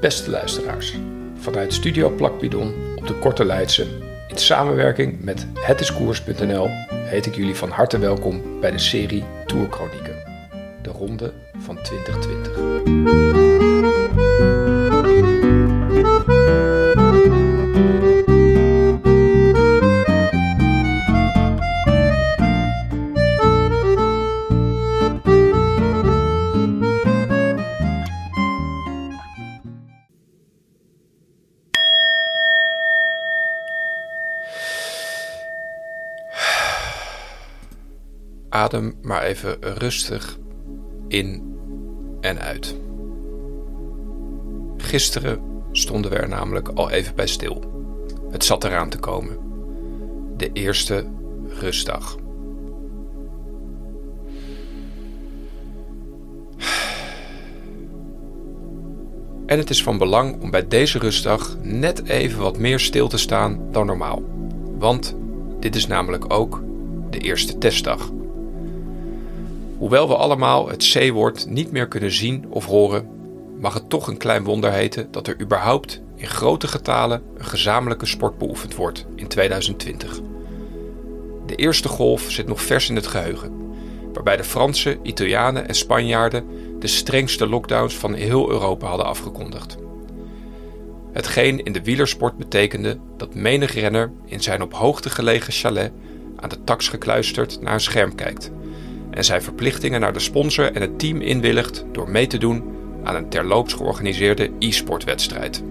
Beste luisteraars, vanuit Studio Plakbidon op de Korte Leidse, in samenwerking met hetiskoers.nl, heet ik jullie van harte welkom bij de serie Tourchronieken, de ronde van 2020. Adem maar even rustig in en uit. Gisteren stonden we er namelijk al even bij stil. Het zat eraan te komen. De eerste rustdag. En het is van belang om bij deze rustdag net even wat meer stil te staan dan normaal. Want dit is namelijk ook de eerste testdag. Hoewel we allemaal het C-woord niet meer kunnen zien of horen, mag het toch een klein wonder heten dat er überhaupt in grote getalen een gezamenlijke sport beoefend wordt in 2020. De eerste golf zit nog vers in het geheugen, waarbij de Fransen, Italianen en Spanjaarden de strengste lockdowns van heel Europa hadden afgekondigd. Hetgeen in de wielersport betekende dat menig renner in zijn op hoogte gelegen chalet aan de tax gekluisterd naar een scherm kijkt en zijn verplichtingen naar de sponsor en het team inwilligt door mee te doen aan een terloops georganiseerde e-sportwedstrijd.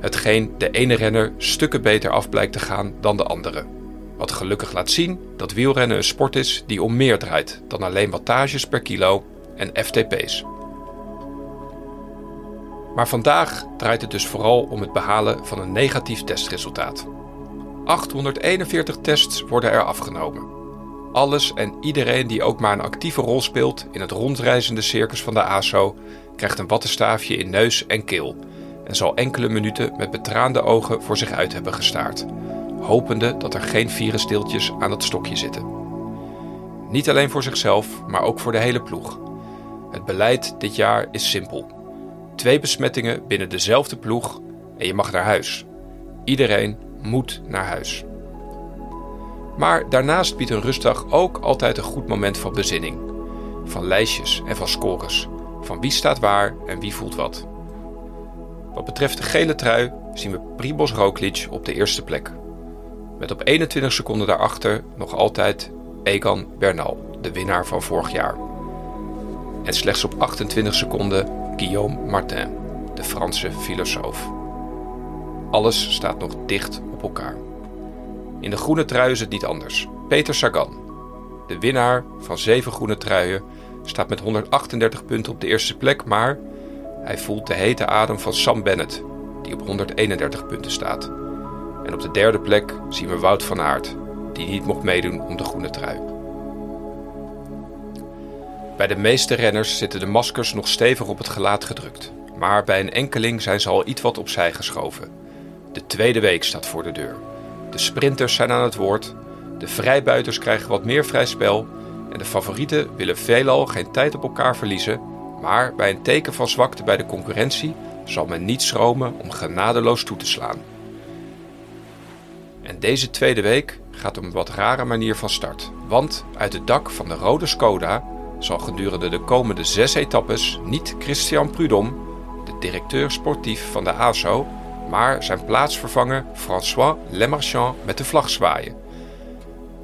Hetgeen de ene renner stukken beter af blijkt te gaan dan de andere. Wat gelukkig laat zien dat wielrennen een sport is die om meer draait dan alleen wattages per kilo en FTP's. Maar vandaag draait het dus vooral om het behalen van een negatief testresultaat. 841 tests worden er afgenomen. Alles en iedereen die ook maar een actieve rol speelt in het rondreizende circus van de ASO krijgt een wattenstaafje in neus en keel en zal enkele minuten met betraande ogen voor zich uit hebben gestaard, hopende dat er geen virusdeeltjes aan het stokje zitten. Niet alleen voor zichzelf, maar ook voor de hele ploeg. Het beleid dit jaar is simpel. Twee besmettingen binnen dezelfde ploeg en je mag naar huis. Iedereen moet naar huis. Maar daarnaast biedt een rustdag ook altijd een goed moment van bezinning. Van lijstjes en van scores. Van wie staat waar en wie voelt wat. Wat betreft de gele trui zien we Primoz Roglic op de eerste plek. Met op 21 seconden daarachter nog altijd Egan Bernal, de winnaar van vorig jaar. En slechts op 28 seconden Guillaume Martin, de Franse filosoof. Alles staat nog dicht op elkaar. In de groene trui is het niet anders. Peter Sagan, de winnaar van zeven groene truien, staat met 138 punten op de eerste plek, maar hij voelt de hete adem van Sam Bennett, die op 131 punten staat. En op de derde plek zien we Wout van Aert, die niet mocht meedoen om de groene trui. Bij de meeste renners zitten de maskers nog stevig op het gelaat gedrukt, maar bij een enkeling zijn ze al iets wat opzij geschoven. De tweede week staat voor de deur. De sprinters zijn aan het woord, de vrijbuiters krijgen wat meer vrij spel en de favorieten willen veelal geen tijd op elkaar verliezen, maar bij een teken van zwakte bij de concurrentie zal men niet schromen om genadeloos toe te slaan. En deze tweede week gaat op een wat rare manier van start, want uit het dak van de rode Skoda zal gedurende de komende zes etappes niet Christian Prudhomme, de directeur sportief van de ASO, maar zijn plaatsvervanger François Lemarchand met de vlag zwaaien.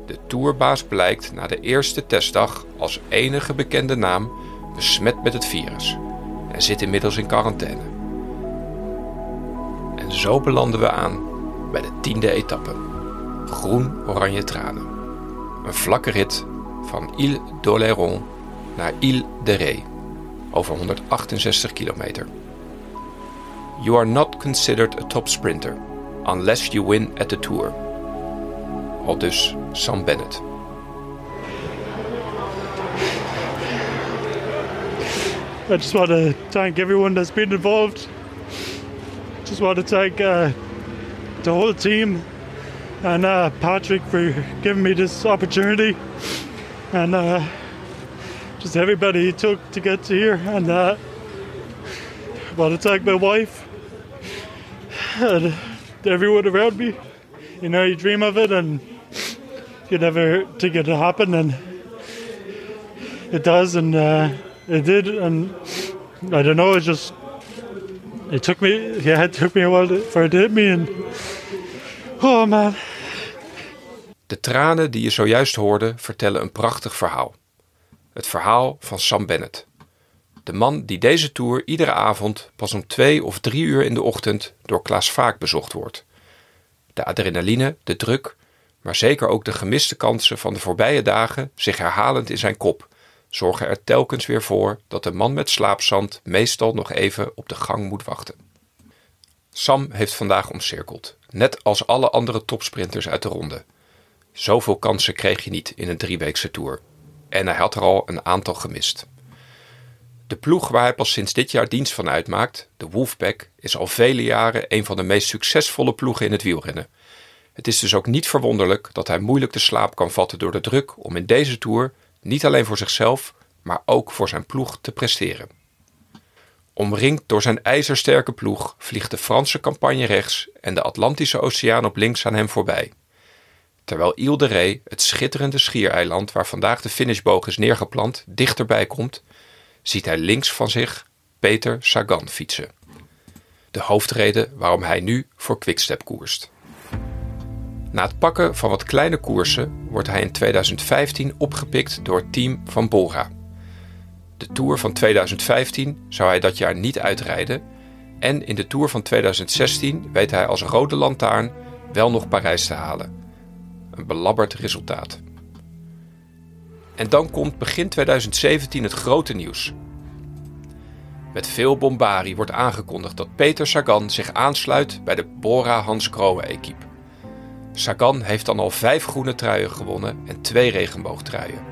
De tourbaas blijkt na de eerste testdag als enige bekende naam besmet met het virus en zit inmiddels in quarantaine. En zo belanden we aan bij de tiende etappe. Groen-oranje tranen. Een vlakke rit van Ile d'Oléron naar Ile de Ré over 168 kilometer. You are not considered a top sprinter unless you win at the Tour. Al dus Sam Bennett. I just want to thank everyone that's been involved. Just want to thank uh, the whole team and uh, Patrick for giving me this opportunity, and uh, just everybody he took to get to here. And uh, I want to thank my wife and everyone around me. You know, you dream of it and you never think it to happen, and it does, and uh, it did, and I don't know, it just it took me, yeah, it took me a while to, for it to hit me, and oh man. De tranen die je zojuist hoorde vertellen een prachtig verhaal. Het verhaal van Sam Bennett. De man die deze tour iedere avond pas om twee of drie uur in de ochtend door Klaas Vaak bezocht wordt. De adrenaline, de druk, maar zeker ook de gemiste kansen van de voorbije dagen zich herhalend in zijn kop, zorgen er telkens weer voor dat de man met slaapzand meestal nog even op de gang moet wachten. Sam heeft vandaag omcirkeld, net als alle andere topsprinters uit de ronde. Zoveel kansen kreeg je niet in een drieweekse tour. En hij had er al een aantal gemist. De ploeg waar hij pas sinds dit jaar dienst van uitmaakt, de Wolfpack, is al vele jaren een van de meest succesvolle ploegen in het wielrennen. Het is dus ook niet verwonderlijk dat hij moeilijk de slaap kan vatten door de druk om in deze tour niet alleen voor zichzelf, maar ook voor zijn ploeg te presteren. Omringd door zijn ijzersterke ploeg vliegt de Franse campagne rechts en de Atlantische Oceaan op links aan hem voorbij. Terwijl Ile de Ré, het schitterende schiereiland waar vandaag de finishboog is neergeplant, dichterbij komt, ziet hij links van zich Peter Sagan fietsen. De hoofdreden waarom hij nu voor Quickstep koerst. Na het pakken van wat kleine koersen wordt hij in 2015 opgepikt door het team van Bora. De Tour van 2015 zou hij dat jaar niet uitrijden en in de Tour van 2016 weet hij als rode lantaarn wel nog Parijs te halen. Een belabberd resultaat. En dan komt begin 2017 het grote nieuws. Met veel bombarie wordt aangekondigd dat Peter Sagan zich aansluit bij de Bora Hans Grohe-equipe. Sagan heeft dan al vijf groene truien gewonnen en twee regenboogtruien.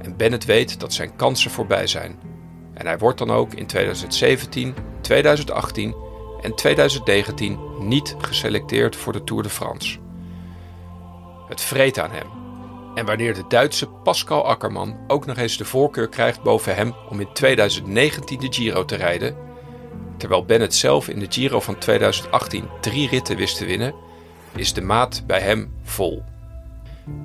En Bennett weet dat zijn kansen voorbij zijn. En hij wordt dan ook in 2017, 2018 en 2019 niet geselecteerd voor de Tour de France. Het vreet aan hem. En wanneer de Duitse Pascal Akkerman ook nog eens de voorkeur krijgt boven hem om in 2019 de Giro te rijden, terwijl Bennett zelf in de Giro van 2018 drie ritten wist te winnen, is de maat bij hem vol.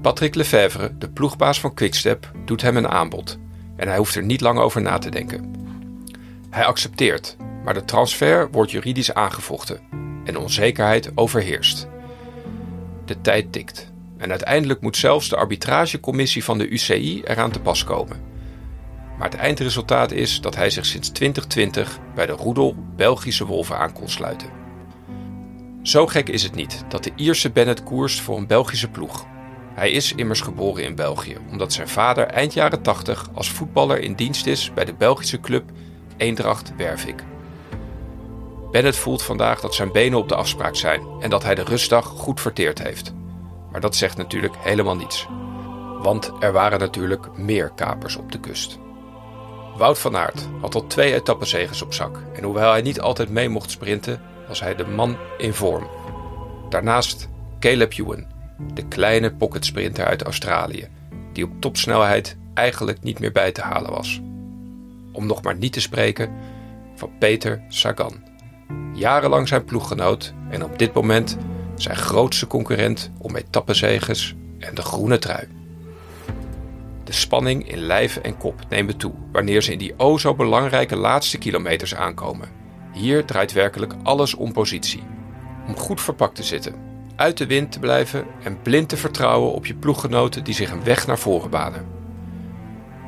Patrick Lefevre, de ploegbaas van Quickstep, doet hem een aanbod en hij hoeft er niet lang over na te denken. Hij accepteert, maar de transfer wordt juridisch aangevochten en onzekerheid overheerst. De tijd tikt en uiteindelijk moet zelfs de arbitragecommissie van de UCI eraan te pas komen. Maar het eindresultaat is dat hij zich sinds 2020 bij de roedel Belgische wolven aan kon sluiten. Zo gek is het niet dat de Ierse Bennett koerst voor een Belgische ploeg. Hij is immers geboren in België, omdat zijn vader eind jaren 80 als voetballer in dienst is bij de Belgische club Eendracht Wervik. Bennett voelt vandaag dat zijn benen op de afspraak zijn en dat hij de rustdag goed verteerd heeft. Maar dat zegt natuurlijk helemaal niets. Want er waren natuurlijk meer kapers op de kust. Wout van Aert had al twee etappenzegers op zak en hoewel hij niet altijd mee mocht sprinten, was hij de man in vorm. Daarnaast Caleb Ewan, de kleine pocketsprinter uit Australië, die op topsnelheid eigenlijk niet meer bij te halen was. Om nog maar niet te spreken van Peter Sagan, jarenlang zijn ploeggenoot en op dit moment zijn grootste concurrent om etappenzegers en de groene trui. De spanning in lijf en kop neemt toe wanneer ze in die o zo belangrijke laatste kilometers aankomen. Hier draait werkelijk alles om positie. Om goed verpakt te zitten, uit de wind te blijven en blind te vertrouwen op je ploeggenoten die zich een weg naar voren banen.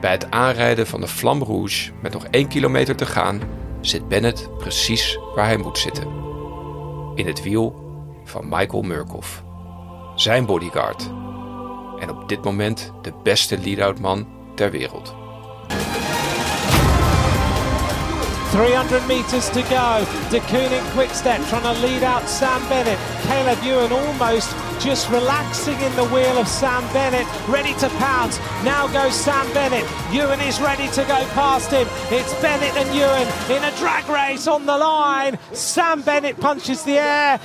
Bij het aanrijden van de Flamme Rouge met nog 1 kilometer te gaan, zit Bennett precies waar hij moet zitten. In het wiel van Michael Murkoff. Zijn bodyguard. En op dit moment de beste lead-out man ter wereld. 300 meters to go. De Kooning Quickstep trying to lead out Sam Bennett. Caleb Ewan almost just relaxing in the wheel of Sam Bennett, ready to pounce. Now goes Sam Bennett. Ewan is ready to go past him. It's Bennett and Ewan in a drag race on the line. Sam Bennett punches the air.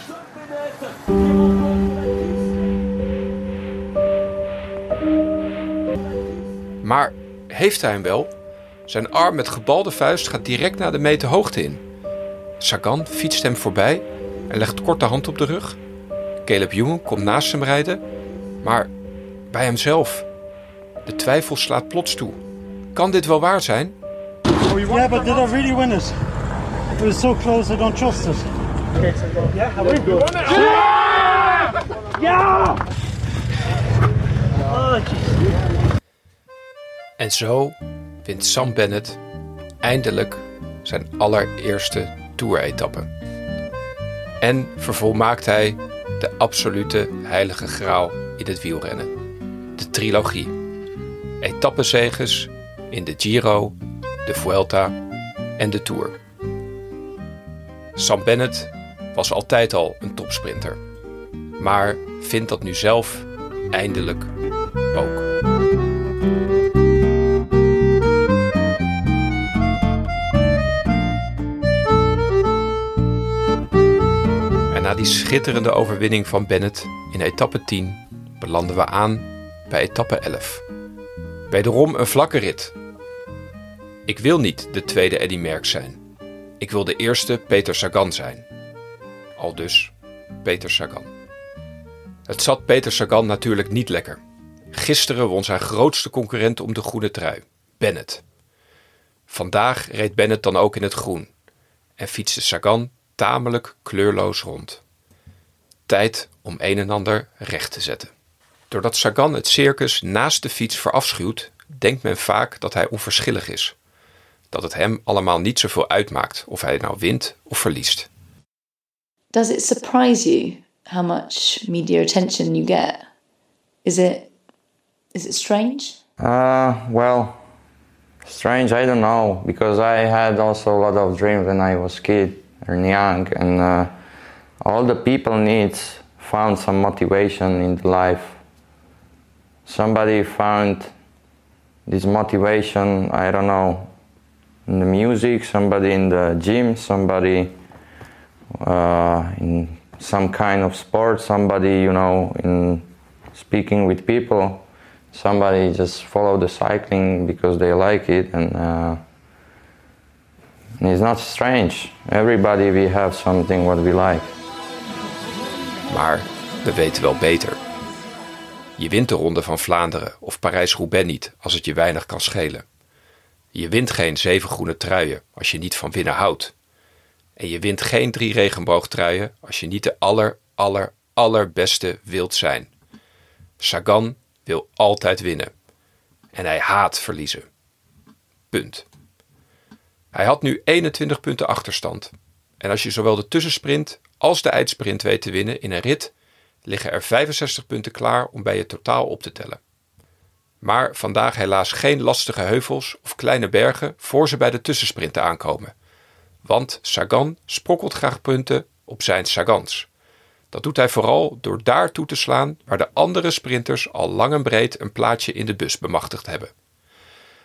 Maar heeft hij hem wel? Zijn arm met gebalde vuist gaat direct naar de meter hoogte in. Sagan fietst hem voorbij en legt kort de hand op de rug. Caleb Ewan komt naast hem rijden, maar bij hemzelf. De twijfel slaat plots toe. Kan dit wel waar zijn? Yeah, but did I really win it? It was so close, I don't trust it. Oh, jeez. En zo wint Sam Bennett eindelijk zijn allereerste tour-etappe. En vervolmaakt hij de absolute heilige graal in het wielrennen. De trilogie. Etappezeges in de Giro, de Vuelta en de Tour. Sam Bennett was altijd al een topsprinter. Maar vindt dat nu zelf eindelijk ook. En na die schitterende overwinning van Bennett in etappe 10 belanden we aan bij etappe 11. Wederom een vlakke rit. Ik wil niet de tweede Eddy Merckx zijn. Ik wil de eerste Peter Sagan zijn. Al dus Peter Sagan. Het zat Peter Sagan natuurlijk niet lekker. Gisteren won zijn grootste concurrent om de groene trui, Bennett. Vandaag reed Bennett dan ook in het groen en fietste Sagan tamelijk kleurloos rond. Tijd om een en ander recht te zetten. Doordat Sagan het circus naast de fiets verafschuwt, denkt men vaak dat hij onverschillig is. Dat het hem allemaal niet zoveel uitmaakt of hij nou wint of verliest. Does it surprise you how much media attention you get? Is it is it strange? Uh, well, strange. I don't know because I had also a lot of dreams when I was kid and young, and uh, all the people needs found some motivation in life. Somebody found this motivation. I don't know in the music. Somebody in the gym. Somebody in some kind of sport. Somebody you know in speaking with people somebody just follow the cycling because they like it and, uh, it's not strange everybody we have something what we like Maar we weten wel beter. Je wint de Ronde van Vlaanderen of Parijs-Roubaix niet als het je weinig kan schelen. Je wint geen zeven groene truien als je niet van winnen houdt. En je wint geen drie regenboogtruien als je niet de aller, aller, allerbeste wilt zijn. Sagan wil altijd winnen. En hij haat verliezen. Punt. Hij had nu 21 punten achterstand. En als je zowel de tussensprint als de eindsprint weet te winnen in een rit, liggen er 65 punten klaar om bij je totaal op te tellen. Maar vandaag helaas geen lastige heuvels of kleine bergen voor ze bij de tussensprinten aankomen. Want Sagan sprokkelt graag punten op zijn Sagans. Dat doet hij vooral door daar toe te slaan waar de andere sprinters al lang en breed een plaatsje in de bus bemachtigd hebben.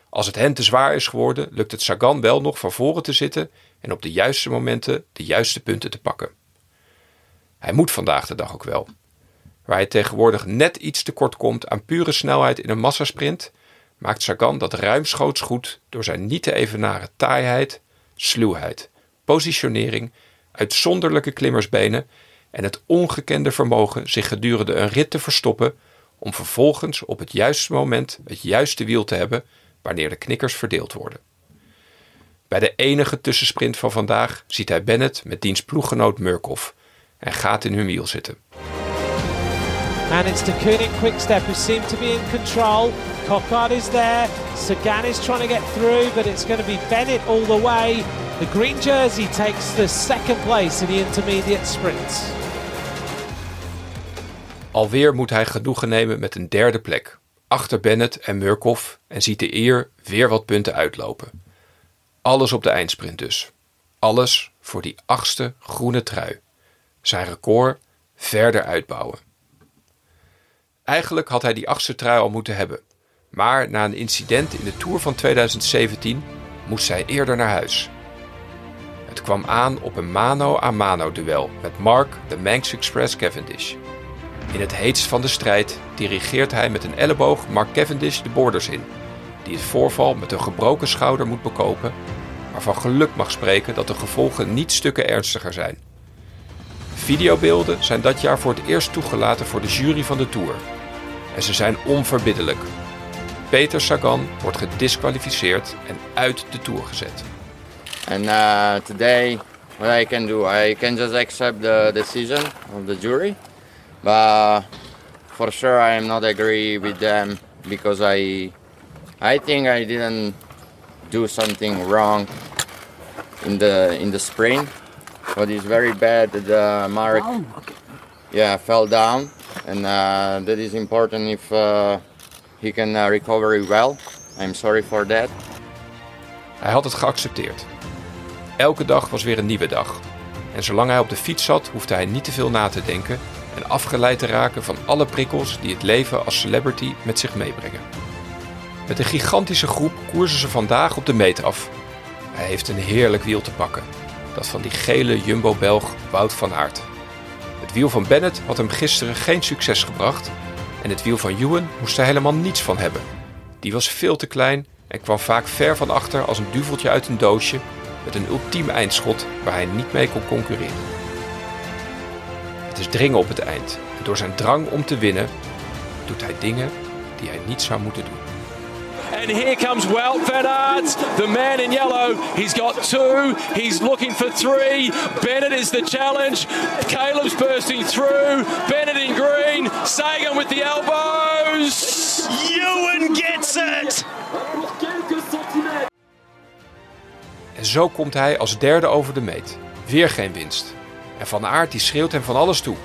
Als het hen te zwaar is geworden, lukt het Sagan wel nog van voren te zitten en op de juiste momenten de juiste punten te pakken. Hij moet vandaag de dag ook wel. Waar hij tegenwoordig net iets tekort komt aan pure snelheid in een massasprint, maakt Sagan dat ruimschoots goed door zijn niet te evenaren taaiheid, sluwheid, positionering, uitzonderlijke klimmersbenen en het ongekende vermogen zich gedurende een rit te verstoppen om vervolgens op het juiste moment het juiste wiel te hebben wanneer de knikkers verdeeld worden. Bij de enige tussensprint van vandaag ziet hij Bennett met diens ploeggenoot Murkoff en gaat in hun wiel zitten. And Koenig Quickstep who to be in control. Cockard is there. Sagan is trying to get through, but it's going to be Bennett all the way. The green jersey takes the second place in the intermediate sprints. Alweer moet hij genoegen nemen met een derde plek, achter Bennett en Murkoff en ziet de eer weer wat punten uitlopen. Alles op de eindsprint dus. Alles voor die achtste groene trui. Zijn record verder uitbouwen. Eigenlijk had hij die achtste trui al moeten hebben. Maar na een incident in de Tour van 2017 moest hij eerder naar huis. Het kwam aan op een mano-a-mano duel met Mark de Manx Express Cavendish. In het heetst van de strijd dirigeert hij met een elleboog Mark Cavendish de borders in, die het voorval met een gebroken schouder moet bekopen, maar van geluk mag spreken dat de gevolgen niet stukken ernstiger zijn. Videobeelden zijn dat jaar voor het eerst toegelaten voor de jury van de Tour. En ze zijn onverbiddelijk. Peter Sagan wordt gedisqualificeerd en uit de Tour gezet. And uh, today, what I can do, I can just accept the decision of the jury. But for sure, I am not agree with them because I, I think I didn't do something wrong in the in the sprint. But it's very bad that uh, Mark, yeah, fell down, and uh, that is important if uh, he can uh, recover well. I'm sorry for that. Hij had het geaccepteerd. Elke dag was weer een nieuwe dag. En zolang hij op de fiets zat, hoefde hij niet te veel na te denken en afgeleid te raken van alle prikkels die het leven als celebrity met zich meebrengen. Met een gigantische groep koersen ze vandaag op de meet af. Hij heeft een heerlijk wiel te pakken. Dat van die gele Jumbo-Belg Wout van Aert. Het wiel van Bennett had hem gisteren geen succes gebracht. En het wiel van Ewan moest er helemaal niets van hebben. Die was veel te klein en kwam vaak ver van achter als een duveltje uit een doosje met een ultiem eindschot waar hij niet mee kon concurreren. Het is dringen op het eind en door zijn drang om te winnen doet hij dingen die hij niet zou moeten doen. And here comes Wout van Aert, the man in yellow. He's got two. He's looking for three. Bennett is the challenge. Caleb's bursting through. Bennett in green. Sagan with the elbows. Ewan gets it. En zo komt hij als derde over de meet. Weer geen winst. En Van Aert die schreeuwt hem van alles toe.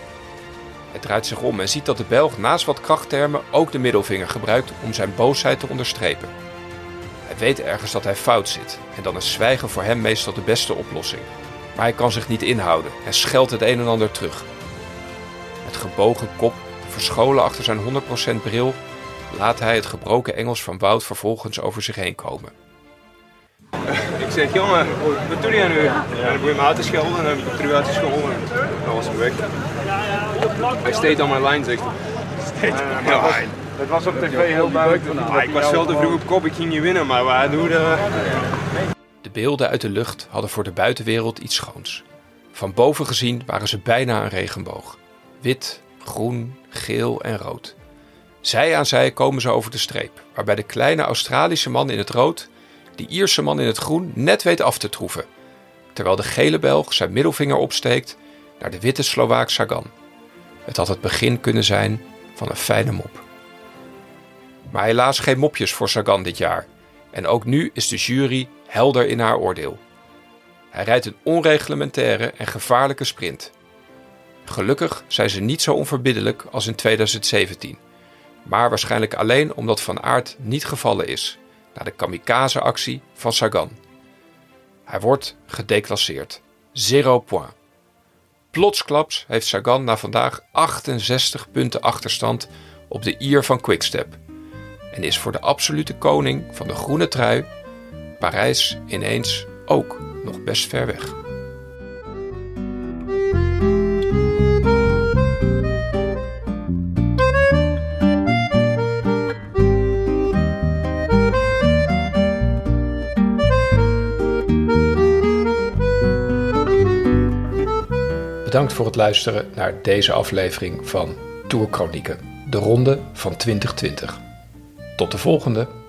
Hij draait zich om en ziet dat de Belg naast wat krachttermen ook de middelvinger gebruikt om zijn boosheid te onderstrepen. Hij weet ergens dat hij fout zit en dan is zwijgen voor hem meestal de beste oplossing. Maar hij kan zich niet inhouden en scheldt het een en ander terug. Met gebogen kop, verscholen achter zijn 100% bril, laat hij het gebroken Engels van Wout vervolgens over zich heen komen. Ik zeg, jongen, wat doe je nu? Ja. En dan moet je me uit te schelden en dan heb ik hem terug uitgescholden. En dan was hem weg. Hij stayed on my line, zegt hij. Ja, Het was op tv heel duidelijk. ik was veel te vroeg op kop, ik ging niet winnen, maar waar doen de... De beelden uit de lucht hadden voor de buitenwereld iets schoons. Van boven gezien waren ze bijna een regenboog. Wit, groen, geel en rood. Zij aan zij komen ze over de streep, waarbij de kleine Australische man in het rood die Ierse man in het groen net weet af te troeven, terwijl de gele Belg zijn middelvinger opsteekt naar de witte Slovaak Sagan. Het had het begin kunnen zijn van een fijne mop. Maar helaas geen mopjes voor Sagan dit jaar. En ook nu is de jury helder in haar oordeel. Hij rijdt een onreglementaire en gevaarlijke sprint. Gelukkig zijn ze niet zo onverbiddelijk als in 2017. Maar waarschijnlijk alleen omdat Van Aert niet gevallen is na de kamikaze-actie van Sagan. Hij wordt gedeclasseerd. Zero point. Plotsklaps heeft Sagan na vandaag 68 punten achterstand op de Ier van Quickstep. En is voor de absolute koning van de groene trui Parijs ineens ook nog best ver weg. Bedankt voor het luisteren naar deze aflevering van Tourchronieken, de ronde van 2020. Tot de volgende!